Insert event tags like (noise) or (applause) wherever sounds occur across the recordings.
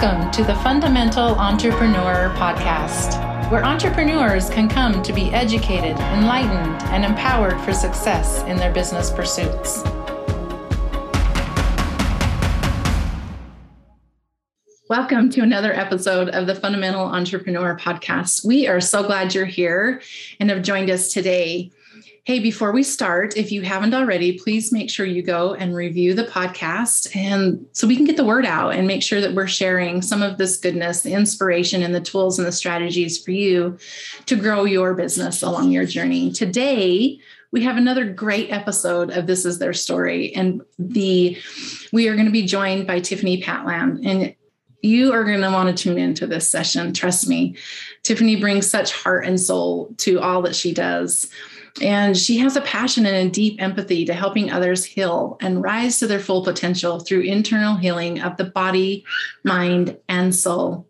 Welcome to the Fundamental Entrepreneur Podcast, where entrepreneurs can come to be educated, enlightened, and empowered for success in their business pursuits. Welcome to another episode of the Fundamental Entrepreneur Podcast. We are so glad you're here and have joined us today. Hey, before we start, if you haven't already, please make sure you go and review the podcast and so we can get the word out and make sure that we're sharing some of this goodness, the inspiration and the tools and the strategies for you to grow your business along your journey. Today, we have another great episode of This is Their Story and the we are going to be joined by Tiffany Patland and you are going to want to tune into this session, trust me. Tiffany brings such heart and soul to all that she does. And she has a passion and a deep empathy to helping others heal and rise to their full potential through internal healing of the body, mind, and soul.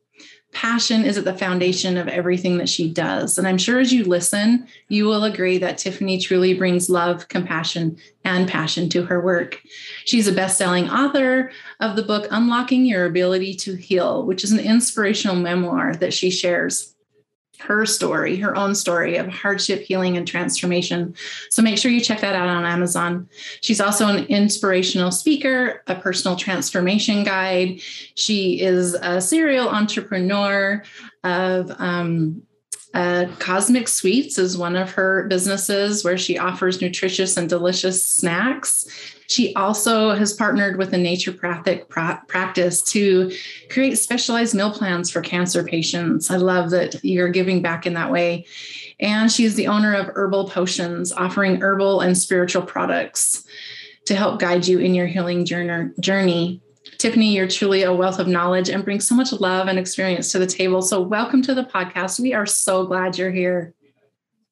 Passion is at the foundation of everything that she does. And I'm sure as you listen, you will agree that Tiffany truly brings love, compassion, and passion to her work. She's a best selling author of the book Unlocking Your Ability to Heal, which is an inspirational memoir that she shares her story, her own story of hardship, healing, and transformation. So make sure you check that out on Amazon. She's also an inspirational speaker, a personal transformation guide. She is a serial entrepreneur of um, uh, Cosmic Sweets is one of her businesses where she offers nutritious and delicious snacks. She also has partnered with a naturopathic pra- practice to create specialized meal plans for cancer patients. I love that you're giving back in that way. And she's the owner of Herbal Potions, offering herbal and spiritual products to help guide you in your healing journey. Tiffany, you're truly a wealth of knowledge and bring so much love and experience to the table. So, welcome to the podcast. We are so glad you're here.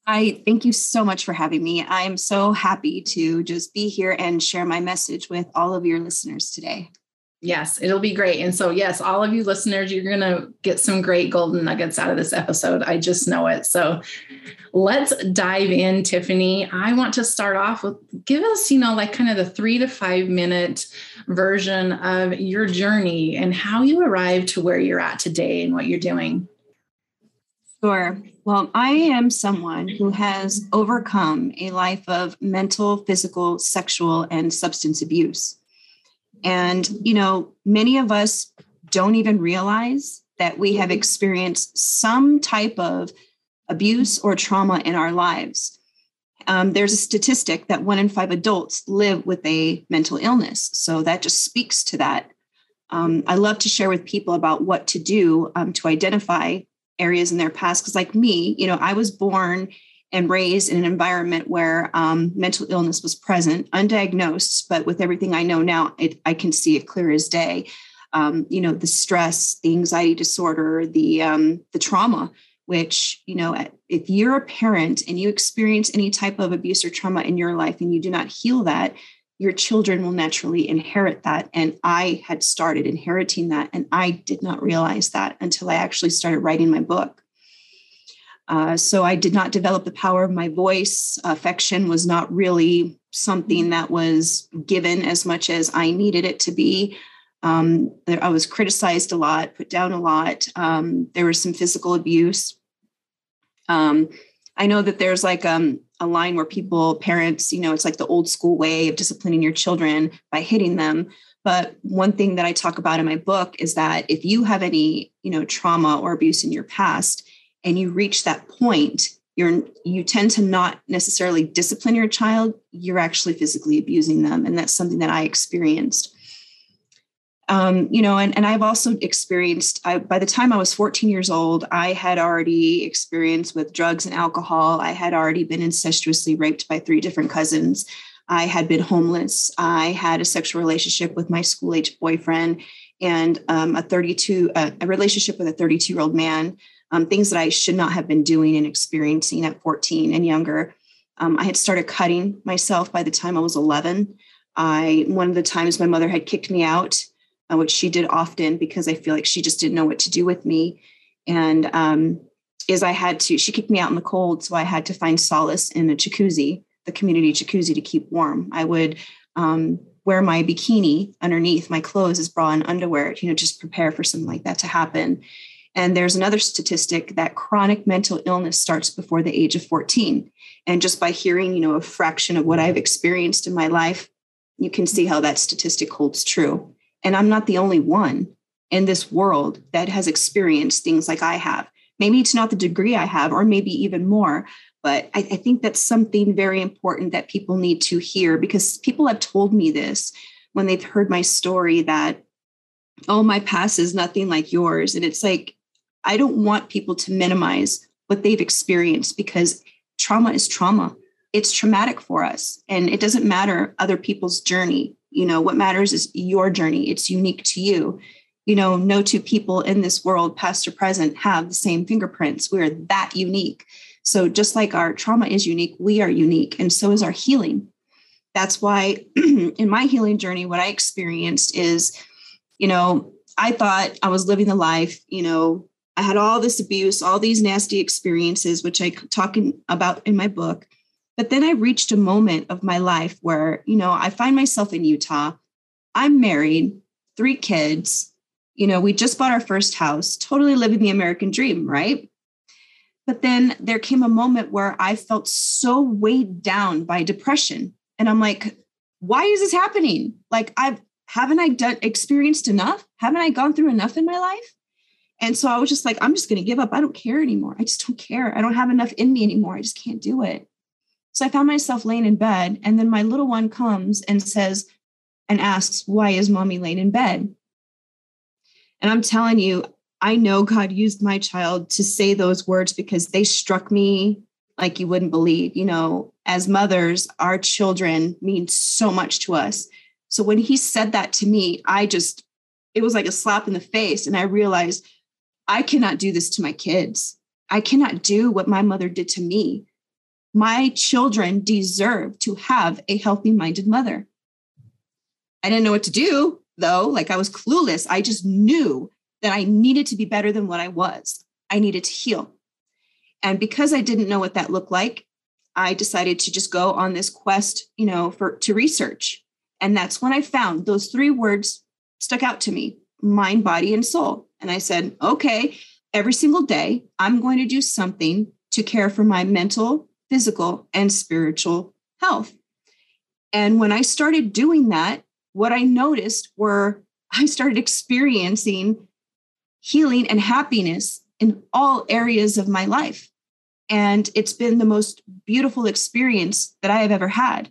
I thank you so much for having me. I am so happy to just be here and share my message with all of your listeners today. Yes, it'll be great. And so, yes, all of you listeners, you're going to get some great golden nuggets out of this episode. I just know it. So, let's dive in, Tiffany. I want to start off with give us, you know, like kind of the three to five minute version of your journey and how you arrived to where you're at today and what you're doing. Sure. Well, I am someone who has overcome a life of mental, physical, sexual, and substance abuse. And, you know, many of us don't even realize that we have experienced some type of abuse or trauma in our lives. Um, there's a statistic that one in five adults live with a mental illness. So that just speaks to that. Um, I love to share with people about what to do um, to identify areas in their past. Because, like me, you know, I was born and raised in an environment where um, mental illness was present, undiagnosed, but with everything I know now, it, I can see it clear as day. Um, you know, the stress, the anxiety disorder, the um, the trauma which you know if you're a parent and you experience any type of abuse or trauma in your life and you do not heal that your children will naturally inherit that and i had started inheriting that and i did not realize that until i actually started writing my book uh, so i did not develop the power of my voice affection was not really something that was given as much as i needed it to be um, I was criticized a lot, put down a lot. Um, there was some physical abuse. Um, I know that there's like um, a line where people, parents, you know, it's like the old school way of disciplining your children by hitting them. But one thing that I talk about in my book is that if you have any, you know, trauma or abuse in your past and you reach that point, you're you tend to not necessarily discipline your child, you're actually physically abusing them. And that's something that I experienced um, you know, and, and I've also experienced, I, by the time I was 14 years old, I had already experienced with drugs and alcohol. I had already been incestuously raped by three different cousins. I had been homeless. I had a sexual relationship with my school age boyfriend and um, a 32, uh, a relationship with a 32 year old man, um, things that I should not have been doing and experiencing at 14 and younger. Um, I had started cutting myself by the time I was 11. I, one of the times my mother had kicked me out uh, which she did often because I feel like she just didn't know what to do with me. And um, is I had to, she kicked me out in the cold. So I had to find solace in a jacuzzi, the community jacuzzi to keep warm. I would um, wear my bikini underneath my clothes as bra and underwear, you know, just prepare for something like that to happen. And there's another statistic that chronic mental illness starts before the age of 14. And just by hearing, you know, a fraction of what I've experienced in my life, you can see how that statistic holds true. And I'm not the only one in this world that has experienced things like I have. Maybe it's not the degree I have, or maybe even more, but I, I, think that's something very important that people need to hear because people have told me this when they've heard my story that, oh, my past is nothing like yours. And it's like, I don't want people to minimize what they've experienced because trauma is trauma. It's traumatic for us. And it doesn't matter other people's journey. You know, what matters is your journey, it's unique to you. You know, no two people in this world, past or present, have the same fingerprints. We're that unique. So, just like our trauma is unique, we are unique, and so is our healing. That's why (clears throat) in my healing journey, what I experienced is, you know, I thought I was living the life, you know, I had all this abuse, all these nasty experiences, which I talk about in my book. But then I reached a moment of my life where, you know, I find myself in Utah. I'm married, three kids. You know, we just bought our first house, totally living the American dream, right? But then there came a moment where I felt so weighed down by depression. And I'm like, why is this happening? Like, I've haven't I done experienced enough? Haven't I gone through enough in my life? And so I was just like, I'm just going to give up. I don't care anymore. I just don't care. I don't have enough in me anymore. I just can't do it. So I found myself laying in bed. And then my little one comes and says, and asks, Why is mommy laying in bed? And I'm telling you, I know God used my child to say those words because they struck me like you wouldn't believe. You know, as mothers, our children mean so much to us. So when he said that to me, I just, it was like a slap in the face. And I realized I cannot do this to my kids. I cannot do what my mother did to me. My children deserve to have a healthy minded mother. I didn't know what to do though. Like I was clueless. I just knew that I needed to be better than what I was. I needed to heal. And because I didn't know what that looked like, I decided to just go on this quest, you know, for to research. And that's when I found those three words stuck out to me, mind, body, and soul. And I said, okay, every single day, I'm going to do something to care for my mental, physical, and spiritual health. And when I started doing that, what I noticed were (laughs) I started experiencing healing and happiness in all areas of my life. And it's been the most beautiful experience that I have ever had.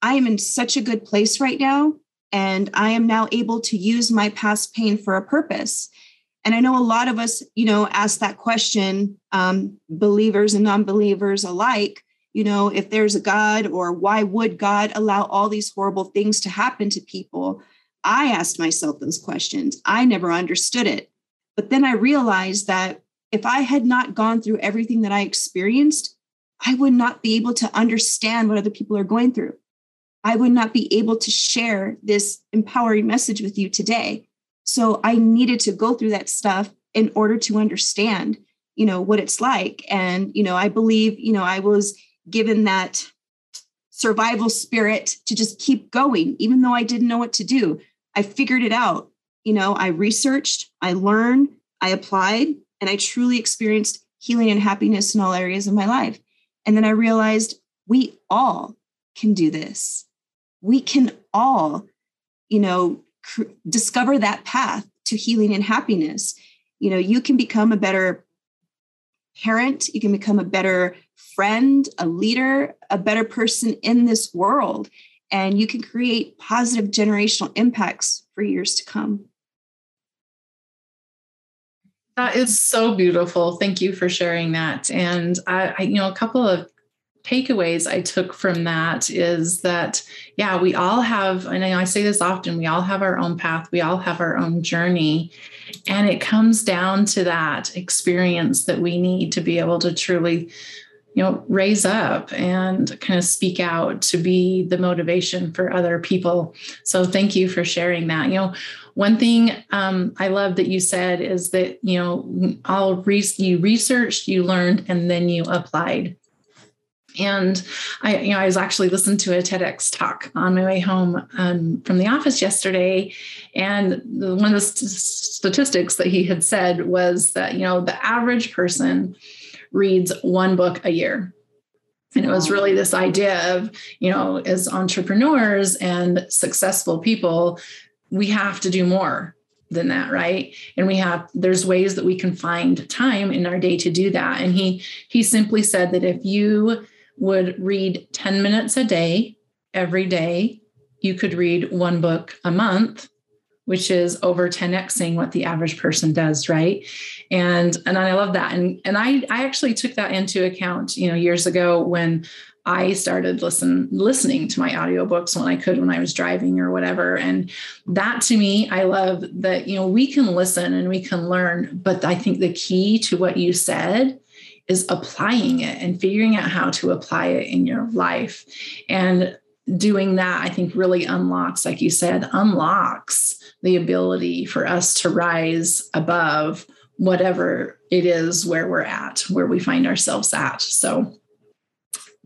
I am in such a good place right now. And I am now able to use my past pain for a purpose. And I know a lot of us, you know, ask that question, um, believers and non believers alike, you know, if there's a God or why would God allow all these horrible things to happen to people? I asked myself those questions. I never understood it. But then I realized that if I had not gone through everything that I experienced, I would not be able to understand what other people are going through. I would not be able to share this empowering message with you today. So I needed to go through that stuff in order to understand, you know, what it's like. And, you know, I believe, you know, I was given that survival spirit to just keep going, even though I didn't know what to do. I figured it out you know, I researched, I learned, I applied, and I truly experienced healing and happiness in all areas of my life. And then I realized we all can do this. We can all, you know, cr- discover that path to healing and happiness. You know, you can become a better parent, you can become a better friend, a leader, a better person in this world, and you can create positive generational impacts for years to come. That is so beautiful. Thank you for sharing that. And I, I, you know, a couple of takeaways I took from that is that, yeah, we all have, and I say this often, we all have our own path, we all have our own journey. And it comes down to that experience that we need to be able to truly you know raise up and kind of speak out to be the motivation for other people so thank you for sharing that you know one thing um, I love that you said is that you know all re- you researched, you learned, and then you applied. And I, you know, I was actually listening to a TEDx talk on my way home um, from the office yesterday, and one of the st- statistics that he had said was that you know the average person reads one book a year. And it was really this idea of, you know, as entrepreneurs and successful people, we have to do more than that right? And we have there's ways that we can find time in our day to do that. And he he simply said that if you would read 10 minutes a day every day. You could read one book a month which is over 10xing what the average person does right? And and i love that. And and i i actually took that into account you know years ago when i started listen listening to my audiobooks when i could when i was driving or whatever. And that to me i love that you know we can listen and we can learn but i think the key to what you said is applying it and figuring out how to apply it in your life and doing that i think really unlocks like you said unlocks the ability for us to rise above whatever it is where we're at, where we find ourselves at. So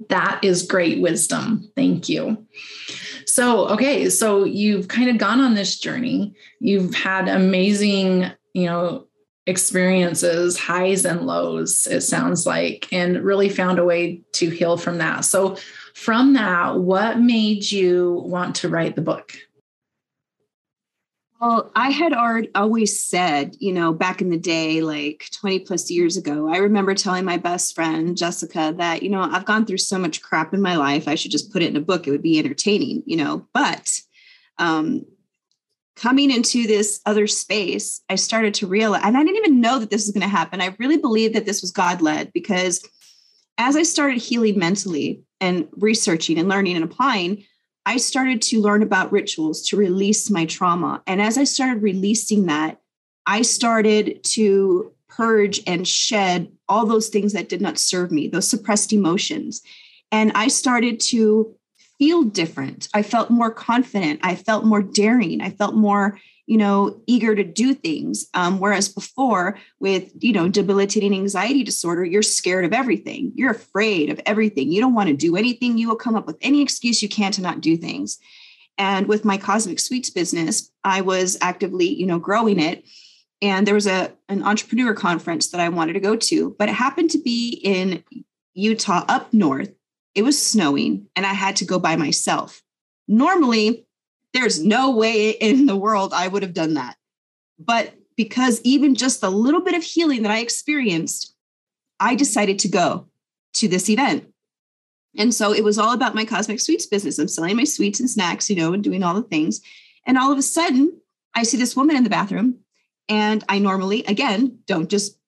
that is great wisdom. Thank you. So, okay, so you've kind of gone on this journey. You've had amazing, you know, experiences, highs and lows, it sounds like, and really found a way to heal from that. So, from that, what made you want to write the book? Well, I had already always said, you know, back in the day, like 20 plus years ago, I remember telling my best friend, Jessica, that, you know, I've gone through so much crap in my life. I should just put it in a book. It would be entertaining, you know. But um, coming into this other space, I started to realize, and I didn't even know that this was going to happen. I really believed that this was God led because as I started healing mentally and researching and learning and applying, I started to learn about rituals to release my trauma. And as I started releasing that, I started to purge and shed all those things that did not serve me, those suppressed emotions. And I started to feel different. I felt more confident. I felt more daring. I felt more you know eager to do things. Um, whereas before with you know debilitating anxiety disorder you're scared of everything. You're afraid of everything. You don't want to do anything. You will come up with any excuse you can to not do things. And with my cosmic sweets business i was actively you know growing it. And there was a an entrepreneur conference that i wanted to go to but it happened to be in utah up north it was snowing and i had to go by myself normally there's no way in the world I would have done that. But because even just a little bit of healing that I experienced, I decided to go to this event. And so it was all about my cosmic sweets business. I'm selling my sweets and snacks, you know, and doing all the things. And all of a sudden, I see this woman in the bathroom. And I normally, again, don't just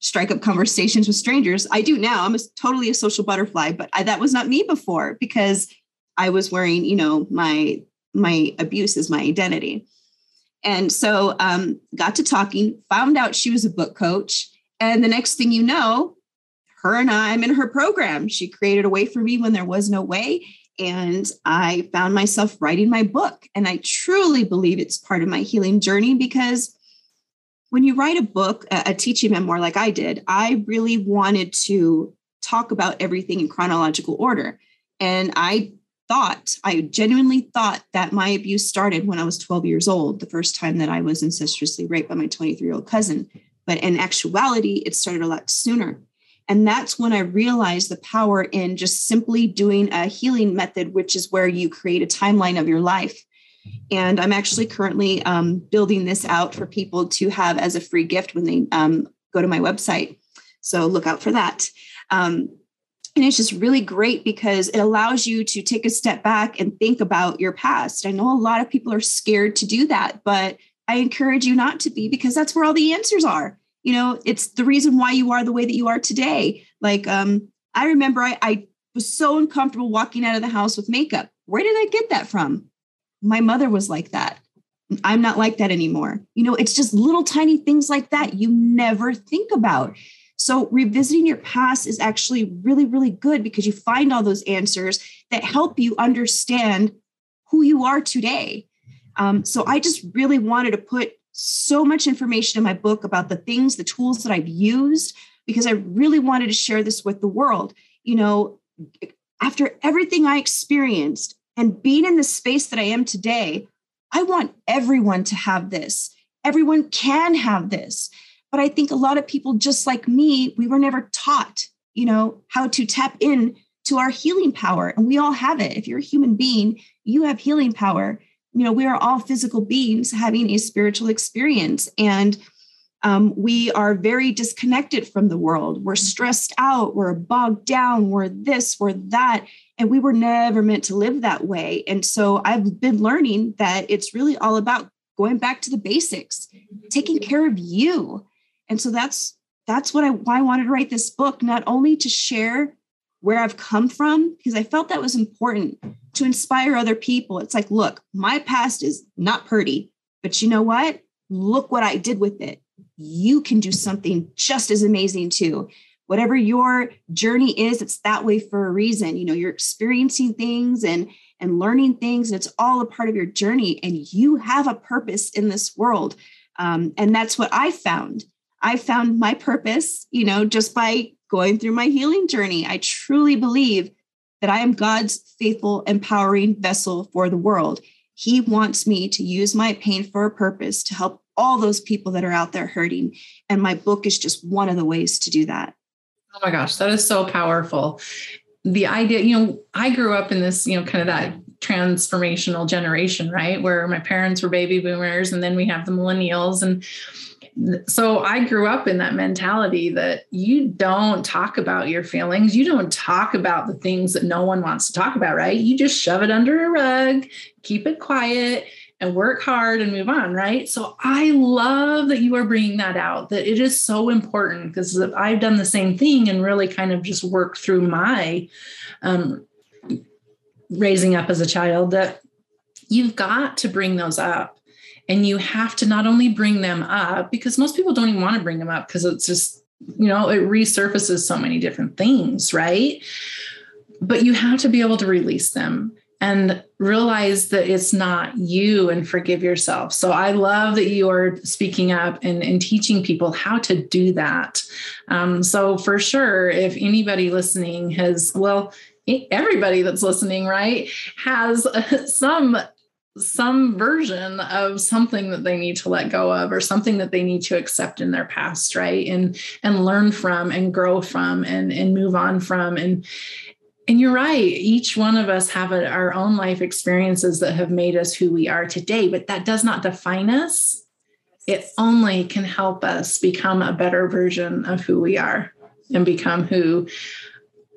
strike up conversations with strangers. I do now. I'm a, totally a social butterfly, but I, that was not me before because I was wearing, you know, my my abuse is my identity. And so um, got to talking, found out she was a book coach. And the next thing you know, her and I, I'm in her program. She created a way for me when there was no way. And I found myself writing my book. And I truly believe it's part of my healing journey because when you write a book, a teaching memoir like I did, I really wanted to talk about everything in chronological order. And I thought, I genuinely thought that my abuse started when I was 12 years old, the first time that I was incestuously raped by my 23 year old cousin. But in actuality, it started a lot sooner. And that's when I realized the power in just simply doing a healing method, which is where you create a timeline of your life. And I'm actually currently um, building this out for people to have as a free gift when they um, go to my website. So look out for that. Um, and it's just really great because it allows you to take a step back and think about your past. I know a lot of people are scared to do that, but I encourage you not to be because that's where all the answers are. You know, it's the reason why you are the way that you are today. Like, um, I remember I, I was so uncomfortable walking out of the house with makeup. Where did I get that from? My mother was like that. I'm not like that anymore. You know, it's just little tiny things like that you never think about. So, revisiting your past is actually really, really good because you find all those answers that help you understand who you are today. Um, so, I just really wanted to put so much information in my book about the things, the tools that I've used, because I really wanted to share this with the world. You know, after everything I experienced and being in the space that I am today, I want everyone to have this. Everyone can have this. But I think a lot of people, just like me, we were never taught, you know, how to tap in to our healing power. And we all have it. If you're a human being, you have healing power. You know, we are all physical beings having a spiritual experience. And um, we are very disconnected from the world. We're stressed out, we're bogged down, we're this, we're that. And we were never meant to live that way. And so I've been learning that it's really all about going back to the basics, taking care of you. And so that's that's what I why I wanted to write this book, not only to share where I've come from, because I felt that was important to inspire other people. It's like, look, my past is not pretty, but you know what? Look what I did with it you can do something just as amazing too. Whatever your journey is, it's that way for a reason. You know, you're experiencing things and and learning things, and it's all a part of your journey. And you have a purpose in this world. Um, and that's what I found. I found my purpose, you know, just by going through my healing journey. I truly believe that I am God's faithful, empowering vessel for the world. He wants me to use my pain for a purpose to help all those people that are out there hurting. And my book is just one of the ways to do that. Oh my gosh, that is so powerful. The idea, you know, I grew up in this, you know, kind of that transformational generation, right? Where my parents were baby boomers and then we have the millennials. And so I grew up in that mentality that you don't talk about your feelings. You don't talk about the things that no one wants to talk about, right? You just shove it under a rug, keep it quiet, and work hard and move on, right? So I love that you are bringing that out, that it is so important because I've done the same thing and really kind of just worked through my um, raising up as a child that you've got to bring those up. And you have to not only bring them up because most people don't even want to bring them up because it's just, you know, it resurfaces so many different things, right? But you have to be able to release them and realize that it's not you and forgive yourself. So I love that you are speaking up and, and teaching people how to do that. Um, so for sure, if anybody listening has, well, everybody that's listening, right, has (laughs) some some version of something that they need to let go of or something that they need to accept in their past right and and learn from and grow from and and move on from and and you're right. Each one of us have a, our own life experiences that have made us who we are today, but that does not define us. It only can help us become a better version of who we are and become who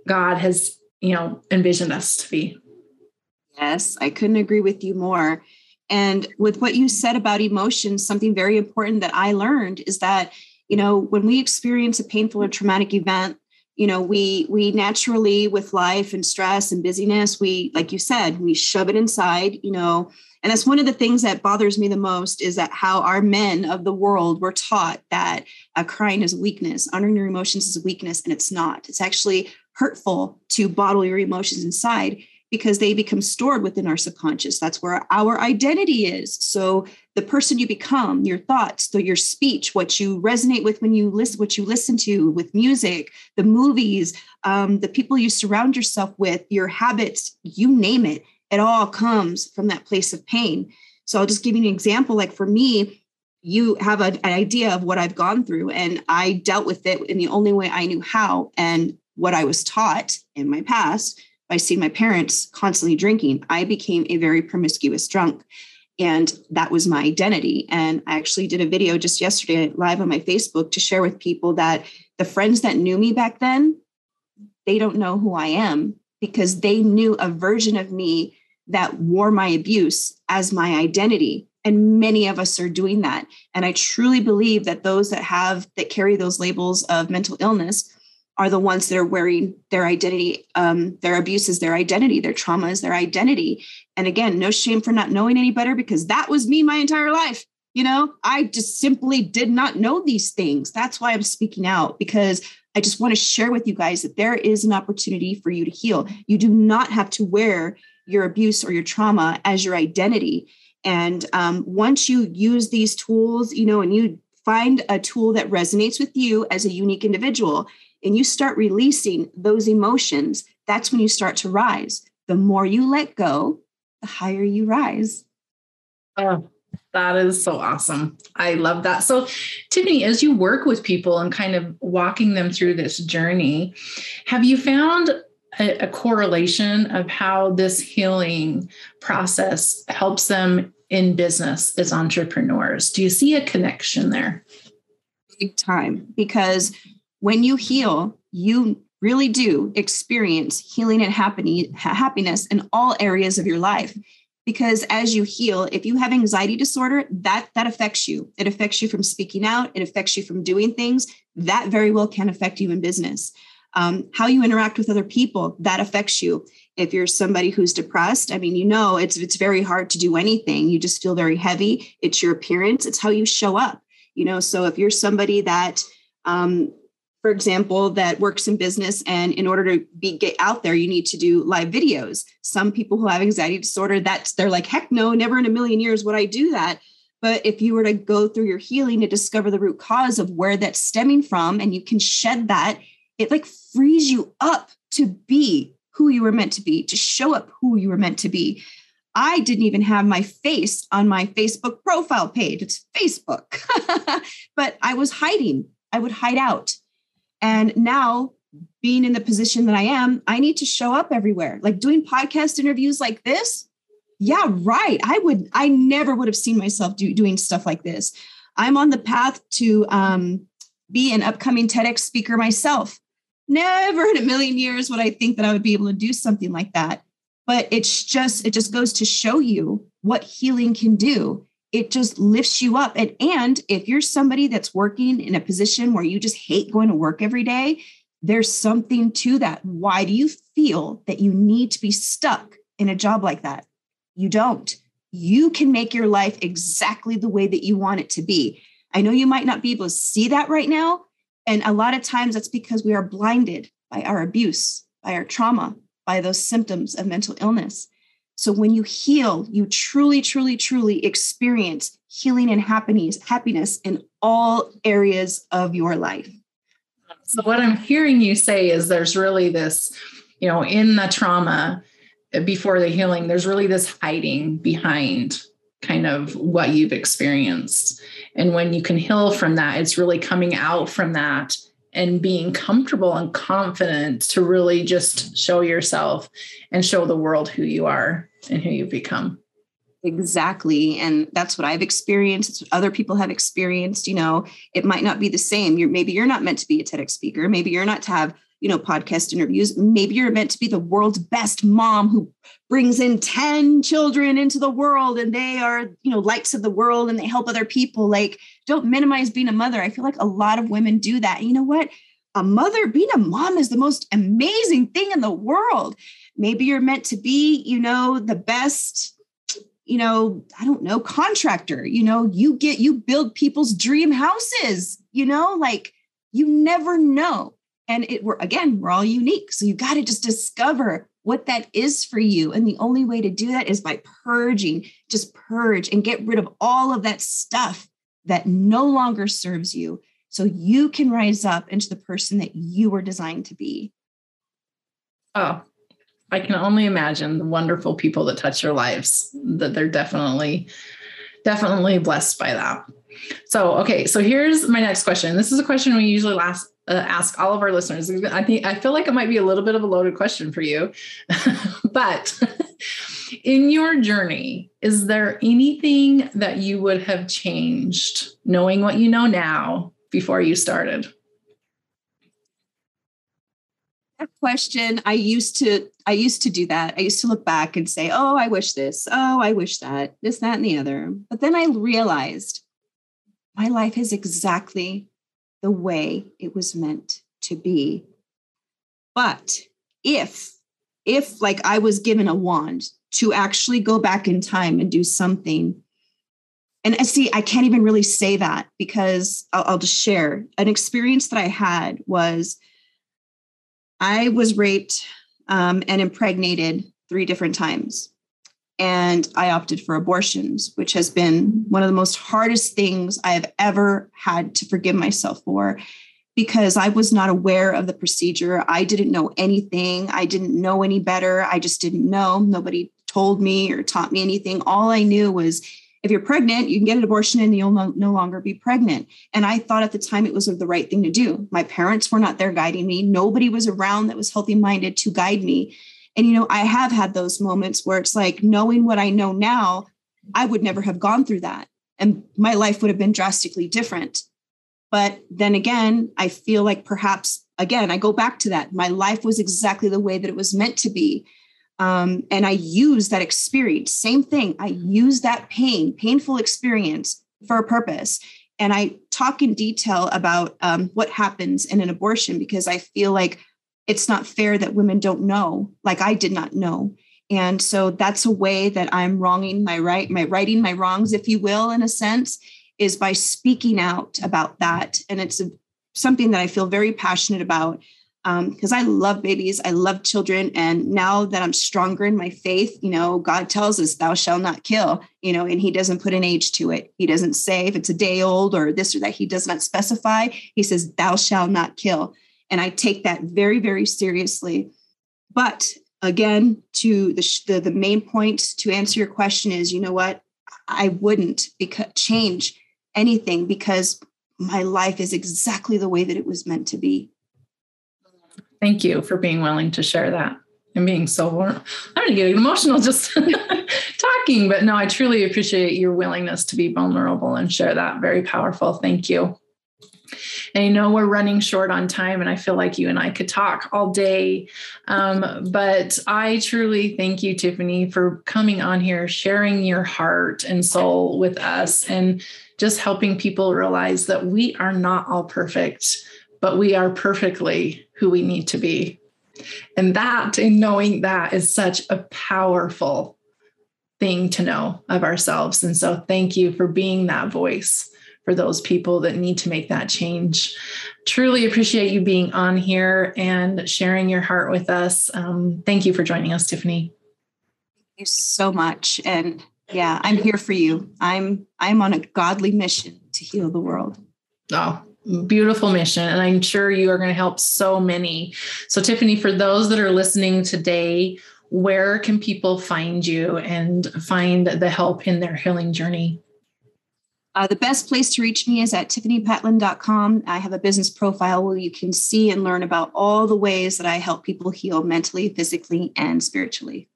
God has, you know, envisioned us to be. Yes, I couldn't agree with you more. And with what you said about emotions, something very important that I learned is that, you know, when we experience a painful or traumatic event, you know we we naturally with life and stress and busyness we like you said we shove it inside you know? And that's one of the things that bothers me the most is that how our men of the world were taught that crying is weakness honoring your emotions is weakness and it's not. It's actually hurtful to bottle your emotions inside because they become stored within our subconscious. That's where our identity is. So the person you become, your thoughts, the, your speech, what you resonate with when you listen, what you listen to with music, the movies, um, the people you surround yourself with, your habits, you name it, it all comes from that place of pain. So I'll just give you an example. Like for me, you have a, an idea of what I've gone through, and I dealt with it in the only way I knew how and what I was taught in my past by seeing my parents constantly drinking, I became a very promiscuous drunk. And that was my identity. And I actually did a video just yesterday live on my Facebook to share with people that the friends that knew me back then, they don't know who I am because they knew a version of me that wore my abuse as my identity and many of us are doing that and i truly believe that those that have that carry those labels of mental illness are the ones that are wearing their identity, um, their abuse is their identity, their trauma is their identity. And again, no shame for not knowing any better because that was me my entire life. You know, I just simply did not know these things. That's why I'm speaking out because I just want to share with you guys that there is an opportunity for you to heal. You do not have to wear your abuse or your trauma as your identity. And um, once you use these tools, you know, and you find a tool that resonates with you as a unique individual, and you start releasing those emotions, that's when you start to rise. The more you let go, the higher you rise. Oh, that is so awesome. I love that. So, Tiffany, as you work with people and kind of walking them through this journey, have you found a, a correlation of how this healing process helps them in business as entrepreneurs? Do you see a connection there? Big time. Because when you heal, you really do experience healing and happiness in all areas of your life. Because as you heal if you have anxiety disorder that that affects you. It affects you from speaking out. It affects you from doing things that very well can affect you in business. Um, how you interact with other people that affects you. If you're somebody who's depressed i mean you know it's it's very hard to do anything. You just feel very heavy. It's your appearance. It's how you show up you know? So if you're somebody that um, for example, that works in business, and in order to be get out there, you need to do live videos. Some people who have anxiety disorder, that's they're like, heck no, never in a million years would I do that. But if you were to go through your healing to discover the root cause of where that's stemming from, and you can shed that, it like frees you up to be who you were meant to be, to show up who you were meant to be. I didn't even have my face on my Facebook profile page. It's Facebook. (laughs) but I was hiding. I would hide out and now, being in the position that I am, I need to show up everywhere. Like doing podcast interviews like this. Yeah, right. I would, I never would have seen myself do, doing stuff like this. I'm on the path to um, be an upcoming TEDx speaker myself. Never in a million years would I think that I would be able to do something like that. But it's just, it just goes to show you what healing can do it just lifts you up. And, and if you're somebody that's working in a position where you just hate going to work every day, there's something to that. Why do you feel that you need to be stuck in a job like that? You don't. You can make your life exactly the way that you want it to be. I know you might not be able to see that right now. And a lot of times that's because we are blinded by our abuse, by our trauma, by those symptoms of mental illness. So when you heal, you truly, truly, truly experience healing and happiness, happiness in all areas of your life. So what I'm hearing you say is there's really this, you know, in the trauma uh, before the healing, there's really this hiding behind kind of what you've experienced. And when you can heal from that, it's really coming out from that and being comfortable and confident to really just show yourself and show the world who you are and who you've become. Exactly. And that's what I've experienced. It's what other people have experienced. You know, it might not be the same. You're maybe you're not meant to be a TEDx speaker. Maybe you're not to have, you know, podcast interviews. Maybe you're meant to be the world's best mom who brings in 10 children into the world and they are, you know, lights of the world and they help other people. Like, don't minimize being a mother. I feel like a lot of women do that. And you know what? A mother, being a mom is the most amazing thing in the world. Maybe you're meant to be, you know, the best, you know, I don't know, contractor. You know, you get, you build people's dream houses, you know, like you never know. And it, we're again, we're all unique. So you got to just discover what that is for you. And the only way to do that is by purging, just purge and get rid of all of that stuff that no longer serves you so you can rise up into the person that you were designed to be. Oh, I can only imagine the wonderful people that touch your lives that they're definitely definitely blessed by that. So, okay, so here's my next question. This is a question we usually last, uh, ask all of our listeners. I think I feel like it might be a little bit of a loaded question for you, (laughs) but (laughs) in your journey, is there anything that you would have changed knowing what you know now before you started? That question, I used to, I used to do that. I used to look back and say, oh, I wish this, oh, I wish that, this, that, and the other. But then I realized my life is exactly the way it was meant to be. But if, if like I was given a wand to actually go back in time and do something and I see, I can't even really say that because I'll, I'll, just share an experience that I had was I was raped um, and impregnated three different times. And I opted for abortions, which has been one of the most hardest things I have ever had to forgive myself for. because I was not aware of the procedure. I didn't know anything. I didn't know any better. I just didn't know. Nobody told me or taught me anything. All I knew was if you're pregnant, you can get an abortion and you'll no, longer be pregnant. And I thought at the time it was the right thing to do. My parents were not there guiding me. Nobody was around that was healthy minded to guide me. And, you know, I have had those moments where it's like knowing what I know now, I would never have gone through that. And my life would have been drastically different. But then again, I feel like perhaps, again, I go back to that. My life was exactly the way that it was meant to be. Um, and I use that experience, same thing. I use that pain, painful experience for a purpose. And I talk in detail about um, what happens in an abortion because I feel like it's not fair that women don't know, like I did not know. And so that's a way that I'm wronging my right, my righting my wrongs, if you will, in a sense, is by speaking out about that. And it's a, something that I feel very passionate about because um, I love babies, I love children, and now that I'm stronger in my faith, you know, God tells us, "Thou shalt not kill," you know, and He doesn't put an age to it. He doesn't say if it's a day old or this or that. He does not specify. He says, "Thou shalt not kill," and I take that very, very seriously. But again, to the the, the main point to answer your question is, you know what, I wouldn't because change anything because my life is exactly the way that it was meant to be Thank you for being willing to share that and being so vulnerable. I'm going to get emotional just (laughs) talking, but no, I truly appreciate your willingness to be vulnerable and share that. Very powerful. Thank you. And I know we're running short on time, and I feel like you and I could talk all day. Um, but I truly thank you, Tiffany, for coming on here, sharing your heart and soul with us, and just helping people realize that we are not all perfect, but we are perfectly who we need to be. And that, in knowing that, is such a powerful thing to know of ourselves. And so, thank you for being that voice for those people that need to make that change. Truly appreciate you being on here and sharing your heart with us. Um, thank you for joining us, Tiffany. Thank you so much. And yeah, I'm here for you. I'm I'm on a godly mission to heal the world. Oh, beautiful mission and i'm sure you are going to help so many so tiffany for those that are listening today where can people find you and find the help in their healing journey uh, the best place to reach me is at tiffanypatlin.com. I have a business profile where you can see and learn about all the ways that I help people heal mentally, physically, and spiritually.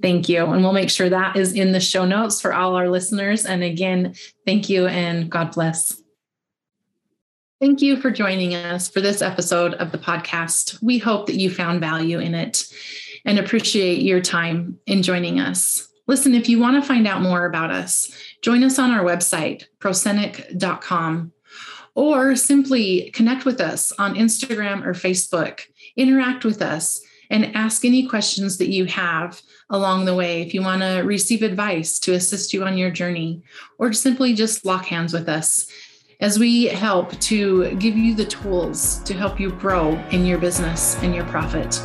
Thank you. And we'll make sure that is in the show notes for all our listeners. And again, thank you and God bless. Thank you for joining us for this episode of the podcast. We hope that you found value in it and appreciate your time in joining us. Listen, if you want to find out more about us, join us on our website, prosenic.com, or simply connect with us on Instagram or Facebook. Interact with us and ask any questions that you have along the way. If you want to receive advice to assist you on your journey, or simply just lock hands with us as we help to give you the tools to help you grow in your business and your profit.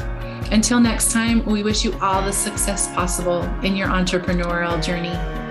Until next time, we wish you all the success possible in your entrepreneurial journey.